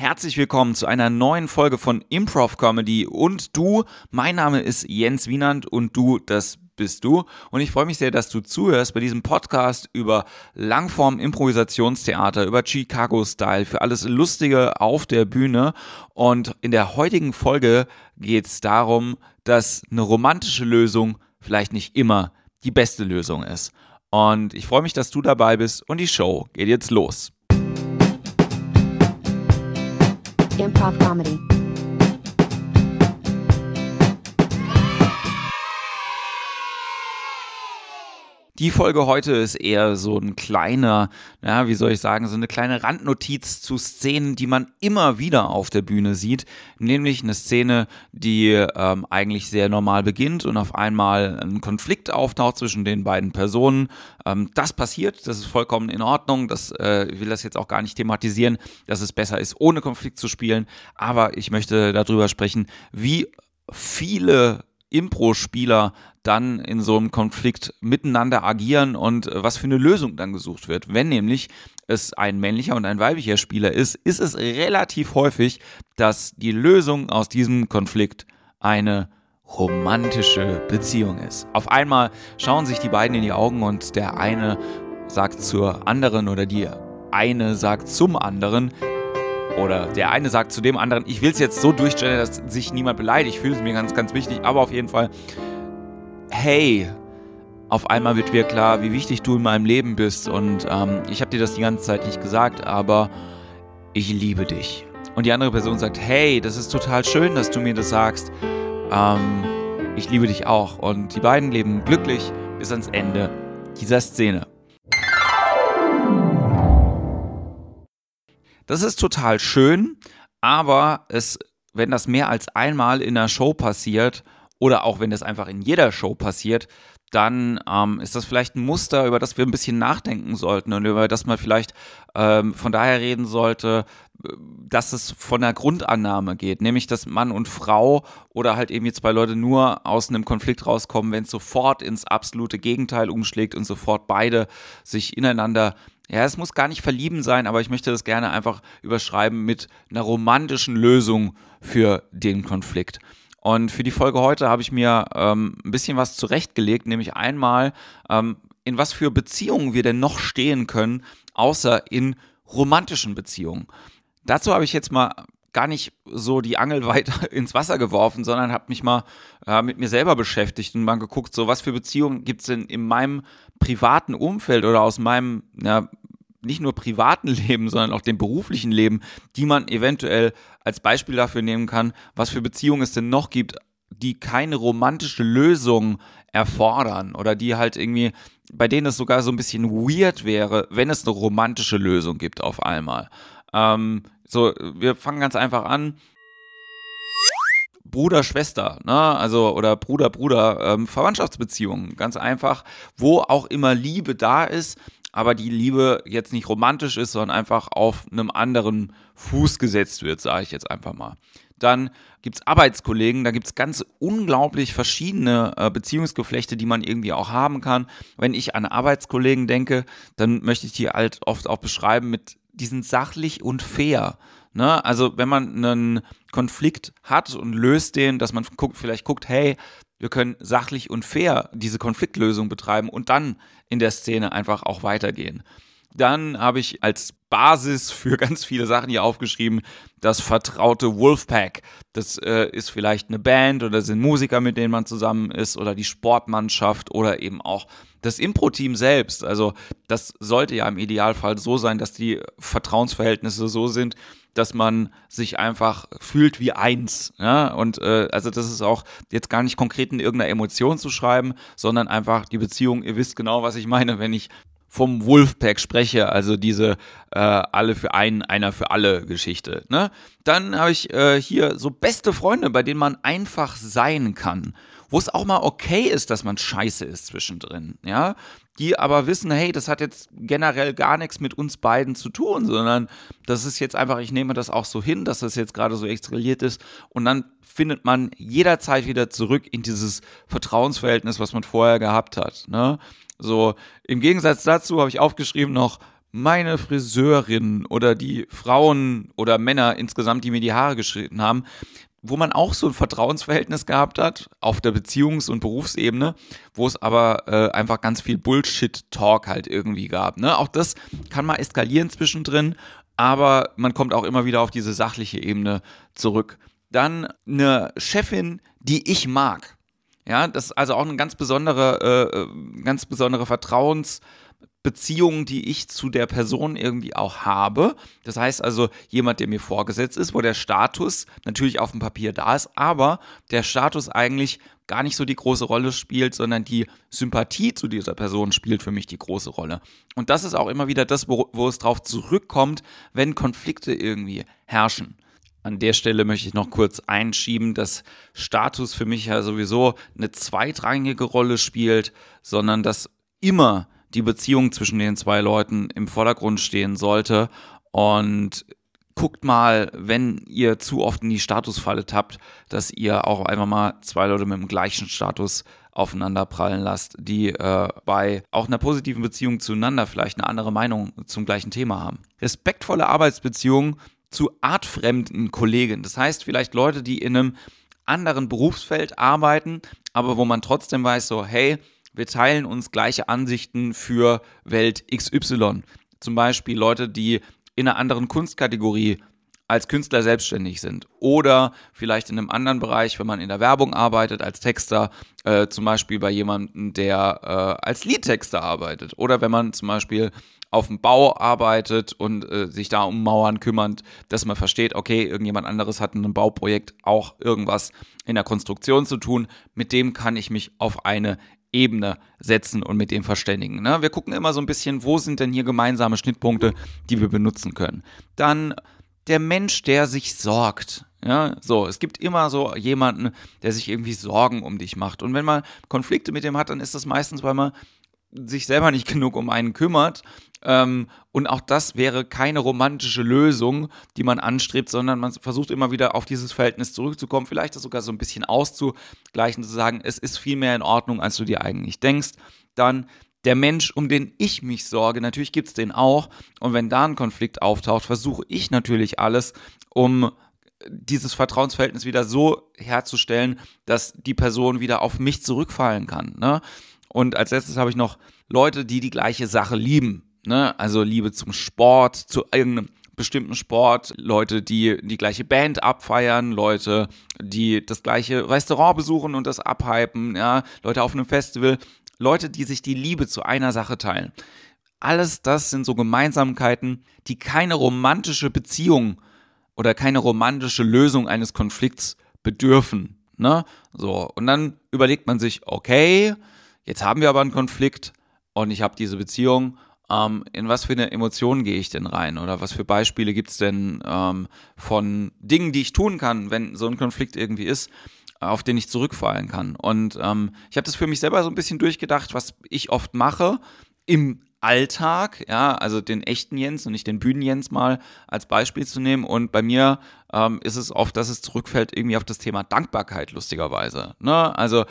Herzlich willkommen zu einer neuen Folge von Improv Comedy und du. Mein Name ist Jens Wienand und du, das bist du. Und ich freue mich sehr, dass du zuhörst bei diesem Podcast über Langform Improvisationstheater, über Chicago Style, für alles Lustige auf der Bühne. Und in der heutigen Folge geht es darum, dass eine romantische Lösung vielleicht nicht immer die beste Lösung ist. Und ich freue mich, dass du dabei bist und die Show geht jetzt los. Improv Comedy. Die Folge heute ist eher so ein kleiner, ja, wie soll ich sagen, so eine kleine Randnotiz zu Szenen, die man immer wieder auf der Bühne sieht. Nämlich eine Szene, die ähm, eigentlich sehr normal beginnt und auf einmal ein Konflikt auftaucht zwischen den beiden Personen. Ähm, das passiert, das ist vollkommen in Ordnung. Das äh, will das jetzt auch gar nicht thematisieren, dass es besser ist, ohne Konflikt zu spielen. Aber ich möchte darüber sprechen, wie viele Impro-Spieler dann in so einem Konflikt miteinander agieren und äh, was für eine Lösung dann gesucht wird. Wenn nämlich es ein männlicher und ein weiblicher Spieler ist, ist es relativ häufig, dass die Lösung aus diesem Konflikt eine romantische Beziehung ist. Auf einmal schauen sich die beiden in die Augen und der eine sagt zur anderen oder die eine sagt zum anderen, oder der eine sagt zu dem anderen, ich will es jetzt so durchstellen, dass sich niemand beleidigt. Ich fühle es mir ganz, ganz wichtig, aber auf jeden Fall, hey, auf einmal wird mir klar, wie wichtig du in meinem Leben bist. Und ähm, ich habe dir das die ganze Zeit nicht gesagt, aber ich liebe dich. Und die andere Person sagt, hey, das ist total schön, dass du mir das sagst. Ähm, ich liebe dich auch. Und die beiden leben glücklich bis ans Ende dieser Szene. Das ist total schön, aber es, wenn das mehr als einmal in einer Show passiert oder auch wenn das einfach in jeder Show passiert, dann ähm, ist das vielleicht ein Muster, über das wir ein bisschen nachdenken sollten und über das man vielleicht ähm, von daher reden sollte, dass es von der Grundannahme geht, nämlich dass Mann und Frau oder halt eben zwei Leute nur aus einem Konflikt rauskommen, wenn es sofort ins absolute Gegenteil umschlägt und sofort beide sich ineinander ja, es muss gar nicht verlieben sein, aber ich möchte das gerne einfach überschreiben mit einer romantischen Lösung für den Konflikt. Und für die Folge heute habe ich mir ähm, ein bisschen was zurechtgelegt, nämlich einmal, ähm, in was für Beziehungen wir denn noch stehen können, außer in romantischen Beziehungen. Dazu habe ich jetzt mal gar nicht so die Angel weiter ins Wasser geworfen, sondern habe mich mal äh, mit mir selber beschäftigt und mal geguckt, so was für Beziehungen gibt es denn in meinem privaten Umfeld oder aus meinem ja, nicht nur privaten Leben, sondern auch dem beruflichen Leben, die man eventuell als Beispiel dafür nehmen kann, was für Beziehungen es denn noch gibt, die keine romantische Lösung erfordern oder die halt irgendwie, bei denen es sogar so ein bisschen weird wäre, wenn es eine romantische Lösung gibt auf einmal. Ähm, so, wir fangen ganz einfach an. Bruder, Schwester, ne? also oder Bruder, Bruder, ähm, Verwandtschaftsbeziehungen, ganz einfach, wo auch immer Liebe da ist, aber die Liebe jetzt nicht romantisch ist, sondern einfach auf einem anderen Fuß gesetzt wird, sage ich jetzt einfach mal. Dann gibt es Arbeitskollegen, da gibt es ganz unglaublich verschiedene äh, Beziehungsgeflechte, die man irgendwie auch haben kann. Wenn ich an Arbeitskollegen denke, dann möchte ich die halt oft auch beschreiben mit, die sind sachlich und fair. Ne? Also wenn man einen Konflikt hat und löst den, dass man guckt, vielleicht guckt, hey, wir können sachlich und fair diese Konfliktlösung betreiben und dann in der Szene einfach auch weitergehen. Dann habe ich als Basis für ganz viele Sachen hier aufgeschrieben, das vertraute Wolfpack. Das äh, ist vielleicht eine Band oder sind Musiker, mit denen man zusammen ist oder die Sportmannschaft oder eben auch das Impro-Team selbst. Also das sollte ja im Idealfall so sein, dass die Vertrauensverhältnisse so sind, dass man sich einfach fühlt wie eins. Ja? Und äh, also das ist auch jetzt gar nicht konkret in irgendeiner Emotion zu schreiben, sondern einfach die Beziehung, ihr wisst genau, was ich meine, wenn ich vom Wolfpack spreche, also diese äh, alle für einen, einer für alle Geschichte. Ne? Dann habe ich äh, hier so beste Freunde, bei denen man einfach sein kann wo es auch mal okay ist, dass man scheiße ist zwischendrin, ja, die aber wissen, hey, das hat jetzt generell gar nichts mit uns beiden zu tun, sondern das ist jetzt einfach, ich nehme das auch so hin, dass das jetzt gerade so extrahiert ist und dann findet man jederzeit wieder zurück in dieses Vertrauensverhältnis, was man vorher gehabt hat, ne? So, im Gegensatz dazu habe ich aufgeschrieben noch meine Friseurin oder die Frauen oder Männer insgesamt, die mir die Haare geschnitten haben, wo man auch so ein Vertrauensverhältnis gehabt hat auf der Beziehungs- und Berufsebene, wo es aber äh, einfach ganz viel Bullshit-Talk halt irgendwie gab. Ne? Auch das kann mal eskalieren zwischendrin, aber man kommt auch immer wieder auf diese sachliche Ebene zurück. Dann eine Chefin, die ich mag. Ja, das ist also auch eine ganz besondere, äh, äh ganz besondere Vertrauens- Beziehungen, die ich zu der Person irgendwie auch habe. Das heißt also, jemand, der mir vorgesetzt ist, wo der Status natürlich auf dem Papier da ist, aber der Status eigentlich gar nicht so die große Rolle spielt, sondern die Sympathie zu dieser Person spielt für mich die große Rolle. Und das ist auch immer wieder das, wo, wo es drauf zurückkommt, wenn Konflikte irgendwie herrschen. An der Stelle möchte ich noch kurz einschieben, dass Status für mich ja sowieso eine zweitrangige Rolle spielt, sondern dass immer die Beziehung zwischen den zwei Leuten im Vordergrund stehen sollte. Und guckt mal, wenn ihr zu oft in die Statusfalle tappt, dass ihr auch einfach mal zwei Leute mit dem gleichen Status aufeinander prallen lasst, die äh, bei auch einer positiven Beziehung zueinander vielleicht eine andere Meinung zum gleichen Thema haben. Respektvolle Arbeitsbeziehungen zu artfremden Kollegen. Das heißt vielleicht Leute, die in einem anderen Berufsfeld arbeiten, aber wo man trotzdem weiß, so, hey, wir teilen uns gleiche Ansichten für Welt XY. Zum Beispiel Leute, die in einer anderen Kunstkategorie als Künstler selbstständig sind oder vielleicht in einem anderen Bereich, wenn man in der Werbung arbeitet, als Texter, äh, zum Beispiel bei jemandem, der äh, als Liedtexter arbeitet oder wenn man zum Beispiel auf dem Bau arbeitet und äh, sich da um Mauern kümmert, dass man versteht, okay, irgendjemand anderes hat in einem Bauprojekt auch irgendwas in der Konstruktion zu tun, mit dem kann ich mich auf eine Ebene setzen und mit dem verständigen. Ne? Wir gucken immer so ein bisschen, wo sind denn hier gemeinsame Schnittpunkte, die wir benutzen können. Dann der Mensch, der sich sorgt. Ja, so, es gibt immer so jemanden, der sich irgendwie Sorgen um dich macht. Und wenn man Konflikte mit dem hat, dann ist das meistens, weil man sich selber nicht genug um einen kümmert. Ähm, und auch das wäre keine romantische Lösung, die man anstrebt, sondern man versucht immer wieder auf dieses Verhältnis zurückzukommen, vielleicht das sogar so ein bisschen auszugleichen, zu sagen, es ist viel mehr in Ordnung, als du dir eigentlich denkst. Dann der Mensch, um den ich mich sorge, natürlich gibt es den auch. Und wenn da ein Konflikt auftaucht, versuche ich natürlich alles, um dieses Vertrauensverhältnis wieder so herzustellen, dass die Person wieder auf mich zurückfallen kann. Ne? Und als letztes habe ich noch Leute, die die gleiche Sache lieben. Ne? Also Liebe zum Sport, zu irgendeinem bestimmten Sport, Leute, die die gleiche Band abfeiern, Leute, die das gleiche Restaurant besuchen und das abhypen, ja, Leute auf einem Festival, Leute, die sich die Liebe zu einer Sache teilen. Alles das sind so Gemeinsamkeiten, die keine romantische Beziehung oder keine romantische Lösung eines Konflikts bedürfen. Ne? So, und dann überlegt man sich, okay, Jetzt haben wir aber einen Konflikt und ich habe diese Beziehung. Ähm, in was für eine Emotion gehe ich denn rein? Oder was für Beispiele gibt es denn ähm, von Dingen, die ich tun kann, wenn so ein Konflikt irgendwie ist, auf den ich zurückfallen kann? Und ähm, ich habe das für mich selber so ein bisschen durchgedacht, was ich oft mache im Alltag, ja, also den echten Jens und nicht den Bühnen-Jens mal als Beispiel zu nehmen. Und bei mir ähm, ist es oft, dass es zurückfällt irgendwie auf das Thema Dankbarkeit, lustigerweise. Ne? Also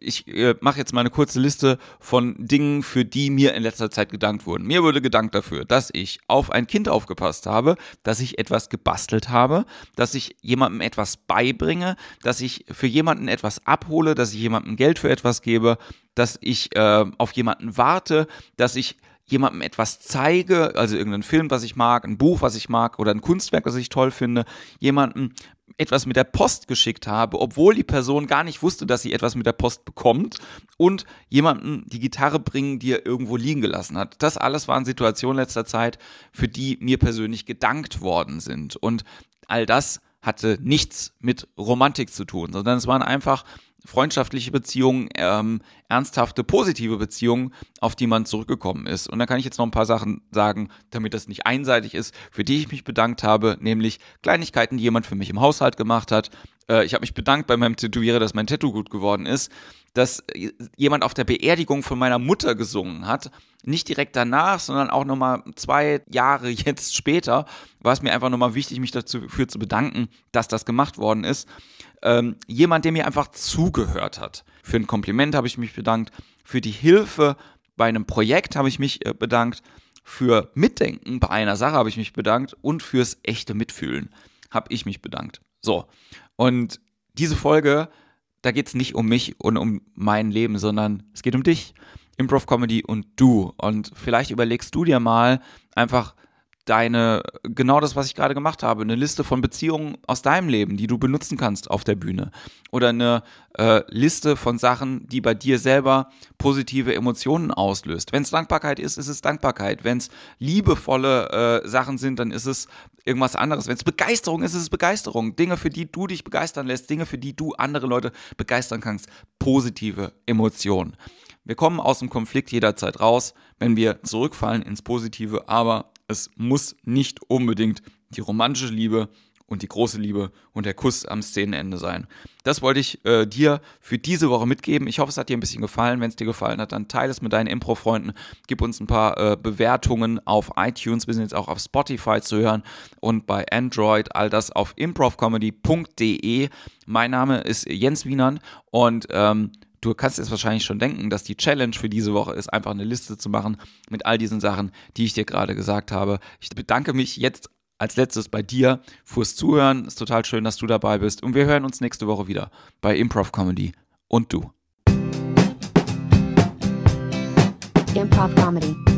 ich äh, mache jetzt mal eine kurze Liste von Dingen, für die mir in letzter Zeit gedankt wurden. Mir wurde gedankt dafür, dass ich auf ein Kind aufgepasst habe, dass ich etwas gebastelt habe, dass ich jemandem etwas beibringe, dass ich für jemanden etwas abhole, dass ich jemandem Geld für etwas gebe, dass ich äh, auf jemanden warte, dass ich jemandem etwas zeige, also irgendeinen Film, was ich mag, ein Buch, was ich mag oder ein Kunstwerk, was ich toll finde, jemandem etwas mit der Post geschickt habe, obwohl die Person gar nicht wusste, dass sie etwas mit der Post bekommt und jemandem die Gitarre bringen, die er irgendwo liegen gelassen hat. Das alles waren Situationen letzter Zeit, für die mir persönlich gedankt worden sind. Und all das hatte nichts mit Romantik zu tun, sondern es waren einfach freundschaftliche Beziehungen, ähm, ernsthafte, positive Beziehungen, auf die man zurückgekommen ist. Und da kann ich jetzt noch ein paar Sachen sagen, damit das nicht einseitig ist, für die ich mich bedankt habe, nämlich Kleinigkeiten, die jemand für mich im Haushalt gemacht hat. Äh, ich habe mich bedankt bei meinem Tätowierer, dass mein Tattoo gut geworden ist, dass jemand auf der Beerdigung von meiner Mutter gesungen hat. Nicht direkt danach, sondern auch nochmal zwei Jahre jetzt später war es mir einfach nochmal wichtig, mich dafür zu bedanken, dass das gemacht worden ist. Ähm, jemand, der mir einfach zugehört hat. Für ein Kompliment habe ich mich bedankt, für die Hilfe bei einem Projekt habe ich mich äh, bedankt, für Mitdenken bei einer Sache habe ich mich bedankt. Und fürs echte Mitfühlen habe ich mich bedankt. So, und diese Folge, da geht es nicht um mich und um mein Leben, sondern es geht um dich, Improv Comedy und du. Und vielleicht überlegst du dir mal einfach deine, genau das, was ich gerade gemacht habe, eine Liste von Beziehungen aus deinem Leben, die du benutzen kannst auf der Bühne. Oder eine äh, Liste von Sachen, die bei dir selber positive Emotionen auslöst. Wenn es Dankbarkeit ist, ist es Dankbarkeit. Wenn es liebevolle äh, Sachen sind, dann ist es irgendwas anderes. Wenn es Begeisterung ist, ist es Begeisterung. Dinge, für die du dich begeistern lässt, Dinge, für die du andere Leute begeistern kannst. Positive Emotionen. Wir kommen aus dem Konflikt jederzeit raus, wenn wir zurückfallen ins Positive, aber es muss nicht unbedingt die romantische Liebe und die große Liebe und der Kuss am Szenenende sein. Das wollte ich äh, dir für diese Woche mitgeben. Ich hoffe, es hat dir ein bisschen gefallen. Wenn es dir gefallen hat, dann teile es mit deinen Impro-Freunden. Gib uns ein paar äh, Bewertungen auf iTunes. Wir sind jetzt auch auf Spotify zu hören und bei Android. All das auf improvcomedy.de. Mein Name ist Jens Wienern und ähm, Du kannst jetzt wahrscheinlich schon denken, dass die Challenge für diese Woche ist, einfach eine Liste zu machen mit all diesen Sachen, die ich dir gerade gesagt habe. Ich bedanke mich jetzt als letztes bei dir fürs Zuhören. Ist total schön, dass du dabei bist. Und wir hören uns nächste Woche wieder bei Improv Comedy und du. Improv Comedy.